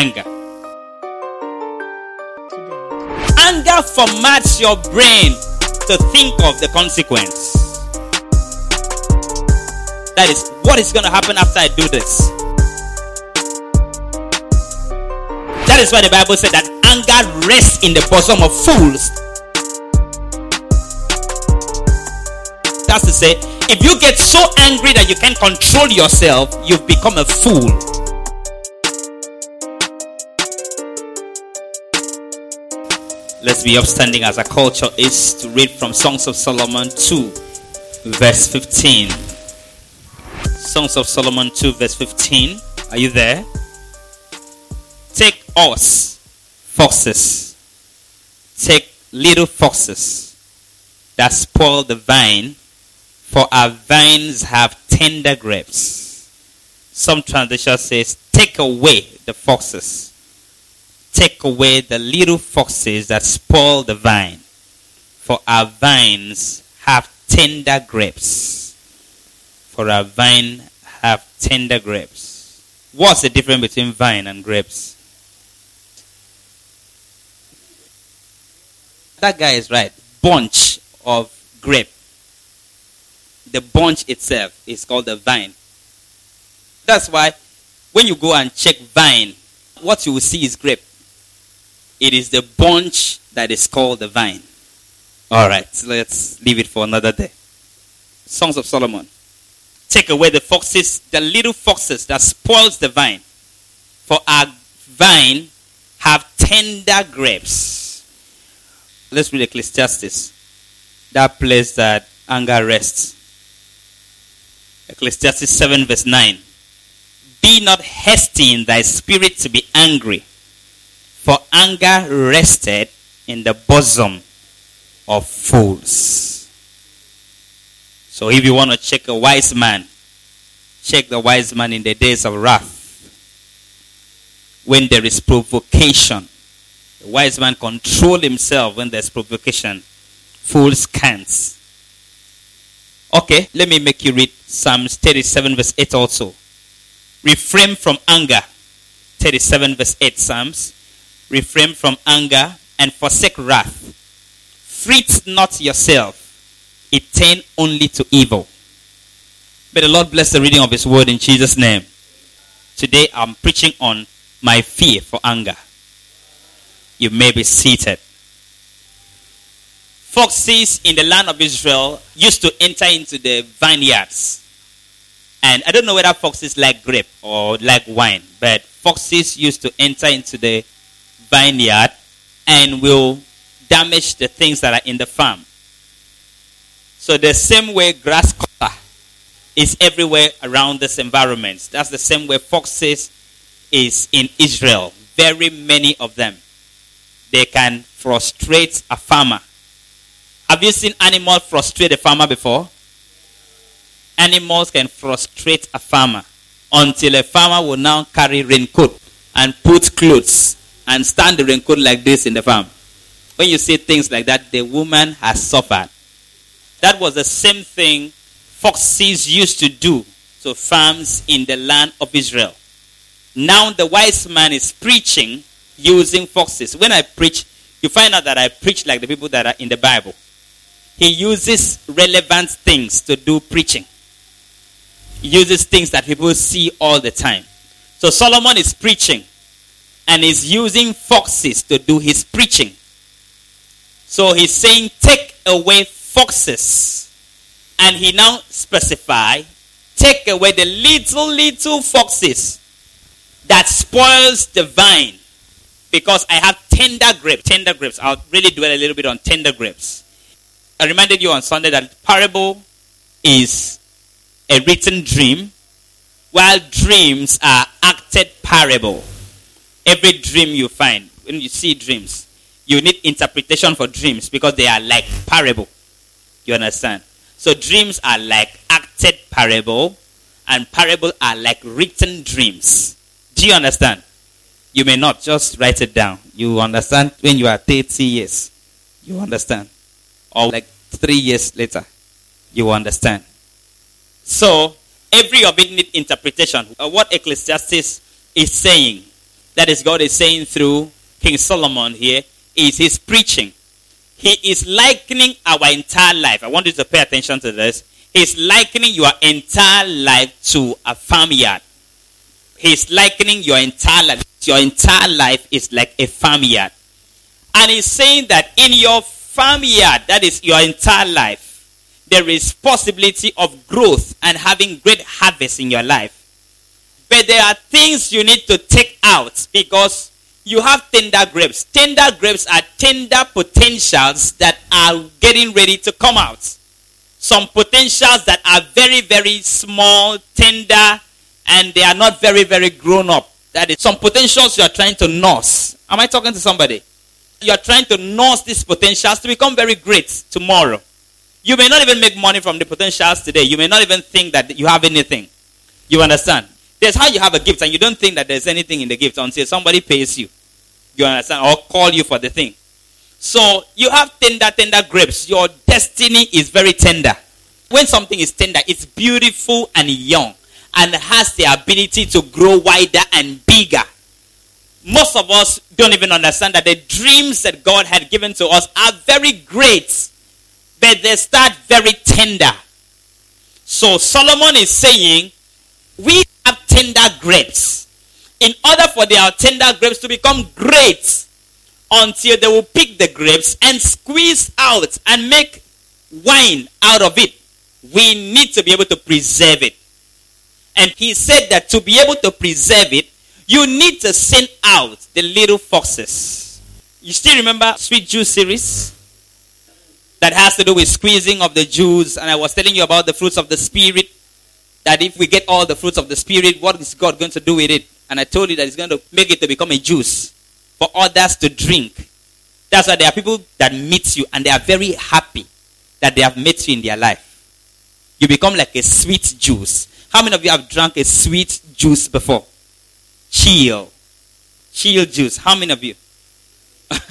anger. Anger formats your brain to think of the consequence. That is, what is going to happen after I do this? That is why the Bible said that anger rests in the bosom of fools. That's to say, if you get so angry that you can't control yourself, you've become a fool. Let's be upstanding as a culture is to read from Songs of Solomon 2, verse 15. Songs of Solomon 2, verse 15. Are you there? Take us, foxes. Take little foxes that spoil the vine, for our vines have tender grapes. Some translation says, Take away the foxes take away the little foxes that spoil the vine, for our vines have tender grapes. For our vine have tender grapes. What's the difference between vine and grapes? That guy is right. Bunch of grape. The bunch itself is called the vine. That's why when you go and check vine, what you will see is grape. It is the bunch that is called the vine. All right, let's leave it for another day. Songs of Solomon. Take away the foxes, the little foxes that spoils the vine. For our vine have tender grapes. Let's read Ecclesiastes. That place that anger rests. Ecclesiastes 7 verse 9. Be not hasty in thy spirit to be angry for anger rested in the bosom of fools. So if you want to check a wise man, check the wise man in the days of wrath. When there is provocation, the wise man control himself when there's provocation. Fools can't. Okay, let me make you read Psalms 37 verse 8 also. Refrain from anger. 37 verse 8 Psalms refrain from anger, and forsake wrath. Fret not yourself, it tend only to evil. May the Lord bless the reading of His word in Jesus' name. Today I'm preaching on my fear for anger. You may be seated. Foxes in the land of Israel used to enter into the vineyards. And I don't know whether foxes like grape or like wine, but foxes used to enter into the vineyard and will damage the things that are in the farm. So the same way grasshopper is everywhere around this environment. That's the same way foxes is in Israel. Very many of them. They can frustrate a farmer. Have you seen animals frustrate a farmer before? Animals can frustrate a farmer until a farmer will now carry raincoat and put clothes and stand the raincoat like this in the farm. When you see things like that, the woman has suffered. That was the same thing foxes used to do to farms in the land of Israel. Now the wise man is preaching using foxes. When I preach, you find out that I preach like the people that are in the Bible. He uses relevant things to do preaching. He uses things that people see all the time. So Solomon is preaching and is using foxes to do his preaching. So he's saying, take away foxes. And he now specify, take away the little, little foxes that spoils the vine. Because I have tender grapes. Tender grapes. I'll really dwell a little bit on tender grapes. I reminded you on Sunday that parable is a written dream, while dreams are acted parable. Every dream you find, when you see dreams, you need interpretation for dreams because they are like parable. You understand? So dreams are like acted parable, and parable are like written dreams. Do you understand? You may not just write it down. You understand when you are 30 years. You understand. Or like three years later. You understand. So every of it need interpretation. Uh, what Ecclesiastes is saying that is God is saying through King Solomon here is his preaching. He is likening our entire life. I want you to pay attention to this. He's likening your entire life to a farmyard. He's likening your entire life. Your entire life is like a farmyard. And he's saying that in your farmyard, that is your entire life, there is possibility of growth and having great harvest in your life. But there are things you need to take out because you have tender grapes. Tender grapes are tender potentials that are getting ready to come out. Some potentials that are very, very small, tender, and they are not very, very grown up. That is some potentials you are trying to nurse. Am I talking to somebody? You are trying to nurse these potentials to become very great tomorrow. You may not even make money from the potentials today. You may not even think that you have anything. You understand? There's how you have a gift and you don't think that there's anything in the gift until somebody pays you. You understand? Or call you for the thing. So you have tender, tender grapes. Your destiny is very tender. When something is tender, it's beautiful and young and has the ability to grow wider and bigger. Most of us don't even understand that the dreams that God had given to us are very great, but they start very tender. So Solomon is saying, we have tender grapes. In order for their tender grapes to become great, until they will pick the grapes and squeeze out and make wine out of it, we need to be able to preserve it. And he said that to be able to preserve it, you need to send out the little foxes. You still remember Sweet Juice series? That has to do with squeezing of the juice. And I was telling you about the fruits of the Spirit. That if we get all the fruits of the Spirit, what is God going to do with it? And I told you that He's going to make it to become a juice for others to drink. That's why there are people that meet you and they are very happy that they have met you in their life. You become like a sweet juice. How many of you have drunk a sweet juice before? Chill. Chill juice. How many of you?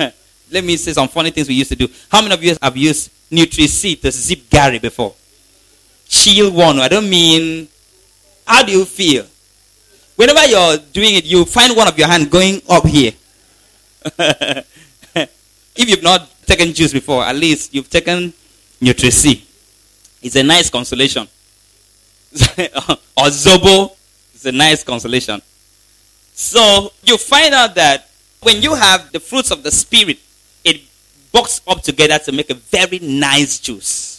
Let me say some funny things we used to do. How many of you have used Nutri-C to zip garri before? Chill one. I don't mean, how do you feel? Whenever you're doing it, you find one of your hand going up here. if you've not taken juice before, at least you've taken Nutri-C. It's a nice consolation. or Zobo is a nice consolation. So you find out that when you have the fruits of the Spirit, it box up together to make a very nice juice.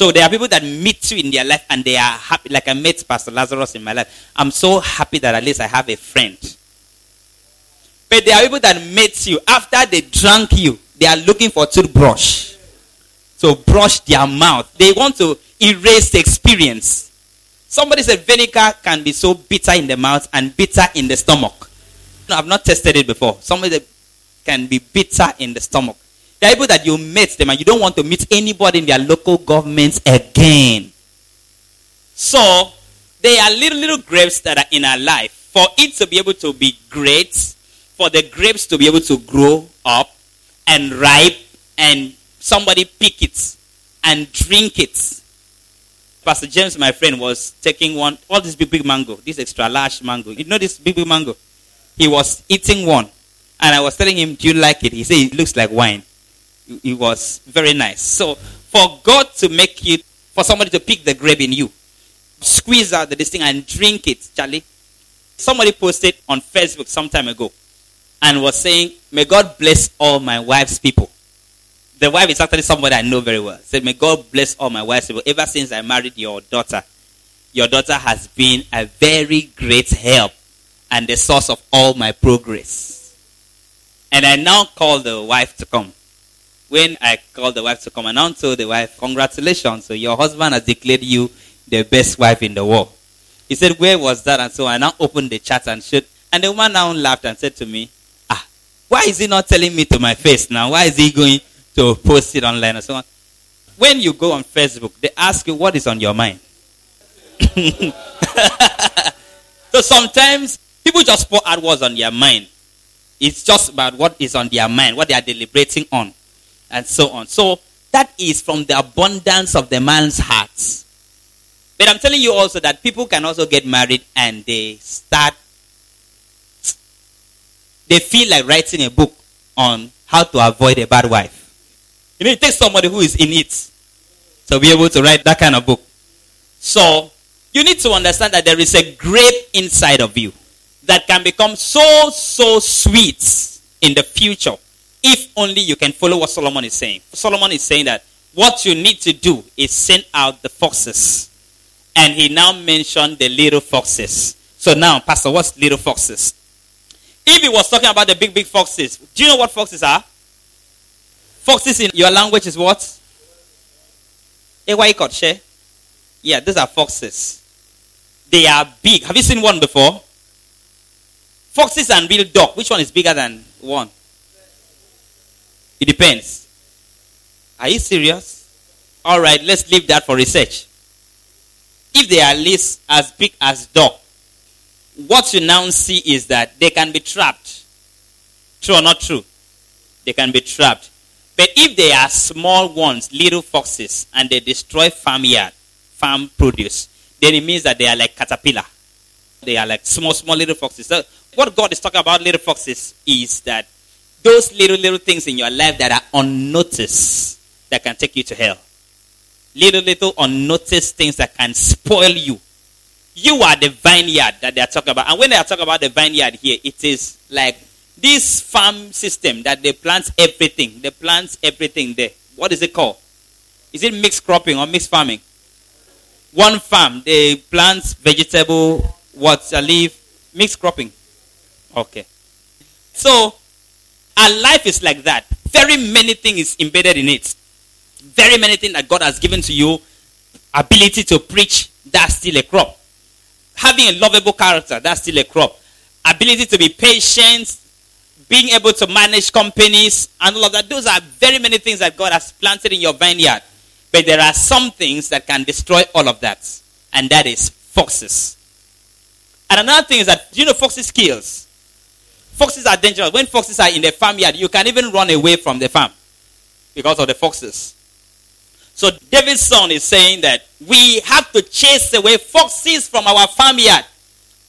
So there are people that meet you in their life and they are happy. Like I met Pastor Lazarus in my life. I'm so happy that at least I have a friend. But there are people that met you after they drank you. They are looking for toothbrush. So brush their mouth. They want to erase the experience. Somebody said vinegar can be so bitter in the mouth and bitter in the stomach. No, I've not tested it before. Somebody can be bitter in the stomach. Are people that you met them and you don't want to meet anybody in their local governments again. So, there are little, little grapes that are in our life. For it to be able to be great, for the grapes to be able to grow up and ripe and somebody pick it and drink it. Pastor James, my friend, was taking one, all this big, big mango, this extra large mango. You know this big, big mango? He was eating one. And I was telling him, Do you like it? He said, It looks like wine. It was very nice. So, for God to make you, for somebody to pick the grape in you, squeeze out the this thing and drink it, Charlie. Somebody posted on Facebook some time ago and was saying, May God bless all my wife's people the wife is actually somebody I know very well. Said, May God bless all my wife's people. Ever since I married your daughter, your daughter has been a very great help and the source of all my progress. And I now call the wife to come. When I called the wife to come, and now told the wife, Congratulations, so your husband has declared you the best wife in the world. He said, Where was that? And so I now opened the chat and showed. And the woman now laughed and said to me, Ah, why is he not telling me to my face now? Why is he going to post it online and so on. When you go on Facebook, they ask you what is on your mind. so sometimes people just pour out on their mind. It's just about what is on their mind, what they are deliberating on, and so on. So that is from the abundance of the man's heart. But I'm telling you also that people can also get married and they start they feel like writing a book on how to avoid a bad wife. You know, it takes somebody who is in it to be able to write that kind of book. So, you need to understand that there is a grape inside of you that can become so, so sweet in the future if only you can follow what Solomon is saying. Solomon is saying that what you need to do is send out the foxes. And he now mentioned the little foxes. So now, Pastor, what's little foxes? If he was talking about the big, big foxes, do you know what foxes are? Foxes in your language is what? Yeah, these are foxes. They are big. Have you seen one before? Foxes and real dog. Which one is bigger than one? It depends. Are you serious? All right, let's leave that for research. If they are least as big as dog, what you now see is that they can be trapped. True or not true? They can be trapped. But if they are small ones, little foxes, and they destroy farmyard, farm produce, then it means that they are like caterpillar. They are like small, small little foxes. So what God is talking about little foxes is that those little, little things in your life that are unnoticed that can take you to hell. Little, little unnoticed things that can spoil you. You are the vineyard that they are talking about. And when they are talking about the vineyard here, it is like this farm system that they plant everything. They plant everything there. What is it called? Is it mixed cropping or mixed farming? One farm, they plant vegetable, what, a leaf, mixed cropping. Okay. So, our life is like that. Very many things embedded in it. Very many things that God has given to you. Ability to preach, that's still a crop. Having a lovable character, that's still a crop. Ability to be patient, being able to manage companies, and all of that. Those are very many things that God has planted in your vineyard. But there are some things that can destroy all of that. And that is foxes. And another thing is that, you know foxes kills? Foxes are dangerous. When foxes are in the farmyard, you can even run away from the farm because of the foxes. So David's son is saying that we have to chase away foxes from our farmyard,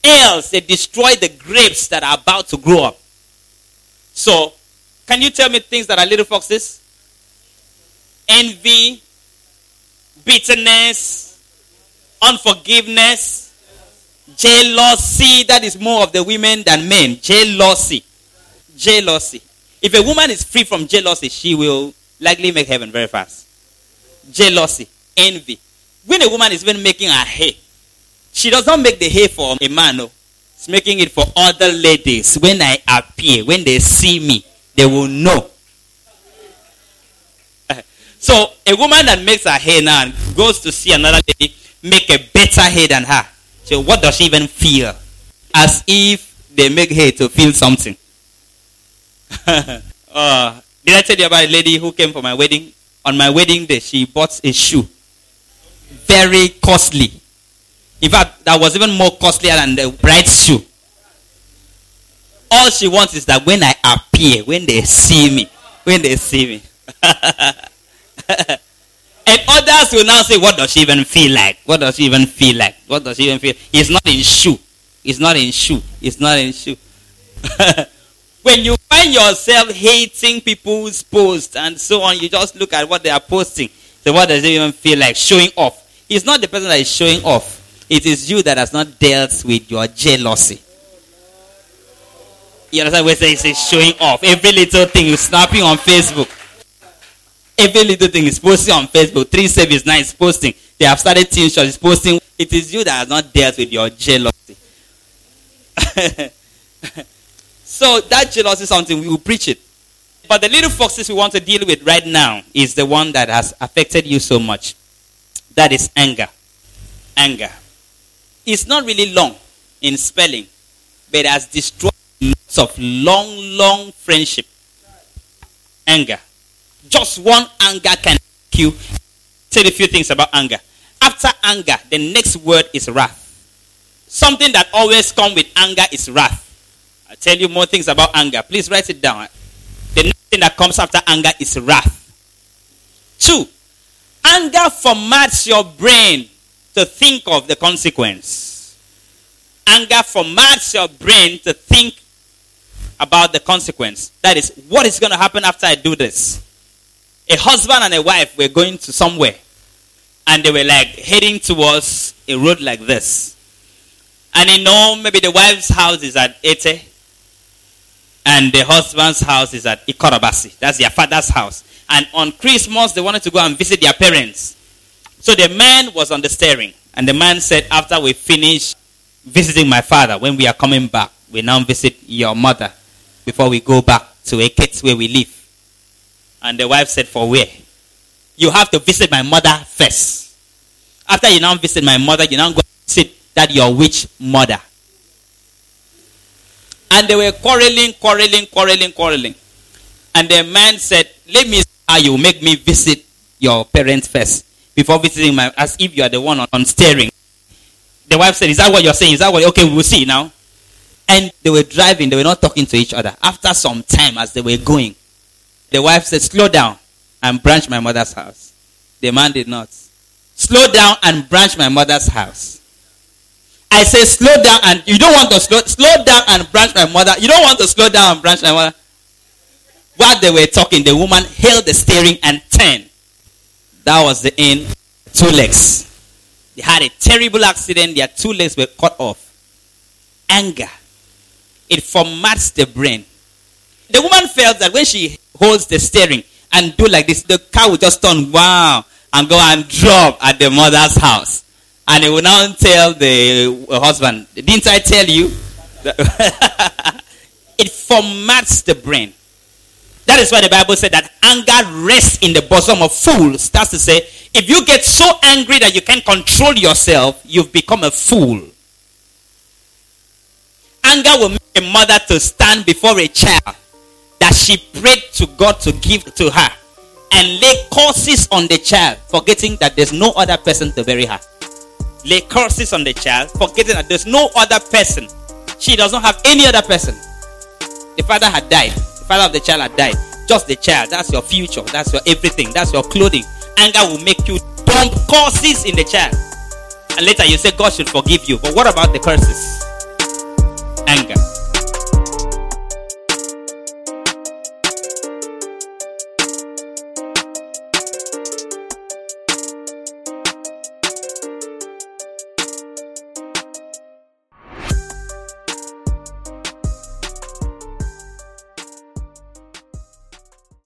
else they destroy the grapes that are about to grow up. So, can you tell me things that are little foxes? Envy, bitterness, unforgiveness, Jealousy, that is more of the women than men. Jealousy. Jealousy. If a woman is free from jealousy, she will likely make heaven very fast. Jealousy, envy. When a woman is even making her hair, she does not make the hair for a man, no. She's making it for other ladies. When I appear, when they see me, they will know. So a woman that makes her hair now and goes to see another lady make a better hair than her. So what does she even feel? As if they make her to feel something. uh, did I tell you about a lady who came for my wedding? On my wedding day, she bought a shoe. Very costly. In fact, that was even more costlier than the bride's shoe. All she wants is that when I appear, when they see me, when they see me. And others will now say, What does she even feel like? What does she even feel like? What does she even feel? It's not in shoe. It's not in shoe. It's not in shoe. when you find yourself hating people's posts and so on, you just look at what they are posting. So what does it even feel like? Showing off. It's not the person that is showing off. It is you that has not dealt with your jealousy. You understand? Where it's showing off. Every little thing you're snapping on Facebook. Every little thing is posting on Facebook. Three service now is posting. They have started team. Is posting. It is you that has not dealt with your jealousy. so that jealousy is something we will preach it. But the little foxes we want to deal with right now is the one that has affected you so much. That is anger. Anger. It's not really long in spelling, but it has destroyed lots of long, long friendship. Anger. Just one anger can kill. Tell a few things about anger. After anger, the next word is wrath. Something that always comes with anger is wrath. I'll tell you more things about anger. Please write it down. The next thing that comes after anger is wrath. Two, anger formats your brain to think of the consequence. Anger formats your brain to think about the consequence. That is, what is going to happen after I do this? A husband and a wife were going to somewhere, and they were like heading towards a road like this. And you know, maybe the wife's house is at Ete, and the husband's house is at Ikot Abasi. That's their father's house. And on Christmas, they wanted to go and visit their parents. So the man was on the steering. And the man said, After we finish visiting my father, when we are coming back, we now visit your mother before we go back to Eket where we live. And the wife said, For where? You have to visit my mother first. After you now visit my mother, you now go visit that your witch mother. And they were quarreling, quarreling, quarreling, quarreling. And the man said, Let me see how you make me visit your parents first before visiting my as if you are the one on, on steering. The wife said, Is that what you're saying? Is that what okay, we'll see now. And they were driving, they were not talking to each other. After some time, as they were going, the wife said, Slow down and branch my mother's house. The man did not. Slow down and branch my mother's house. I say slow down and you don't want to slow slow down and branch my mother. You don't want to slow down and branch my mother. While they were talking, the woman held the steering and turned. That was the end. Two legs. They had a terrible accident. Their two legs were cut off. Anger. It formats the brain. The woman felt that when she holds the steering and do like this, the car will just turn wow and go and drop at the mother's house. And he will now tell the uh, husband, Didn't I tell you? it formats the brain. That is why the Bible said that anger rests in the bosom of fools. That's to say, if you get so angry that you can't control yourself, you've become a fool. Anger will make a mother to stand before a child that she prayed to God to give to her and lay curses on the child, forgetting that there's no other person to bury her lay curses on the child, forgetting that there's no other person. She does not have any other person. The father had died. The father of the child had died. Just the child. That's your future. That's your everything. That's your clothing. Anger will make you dump curses in the child. And later you say God should forgive you. But what about the curses? Anger.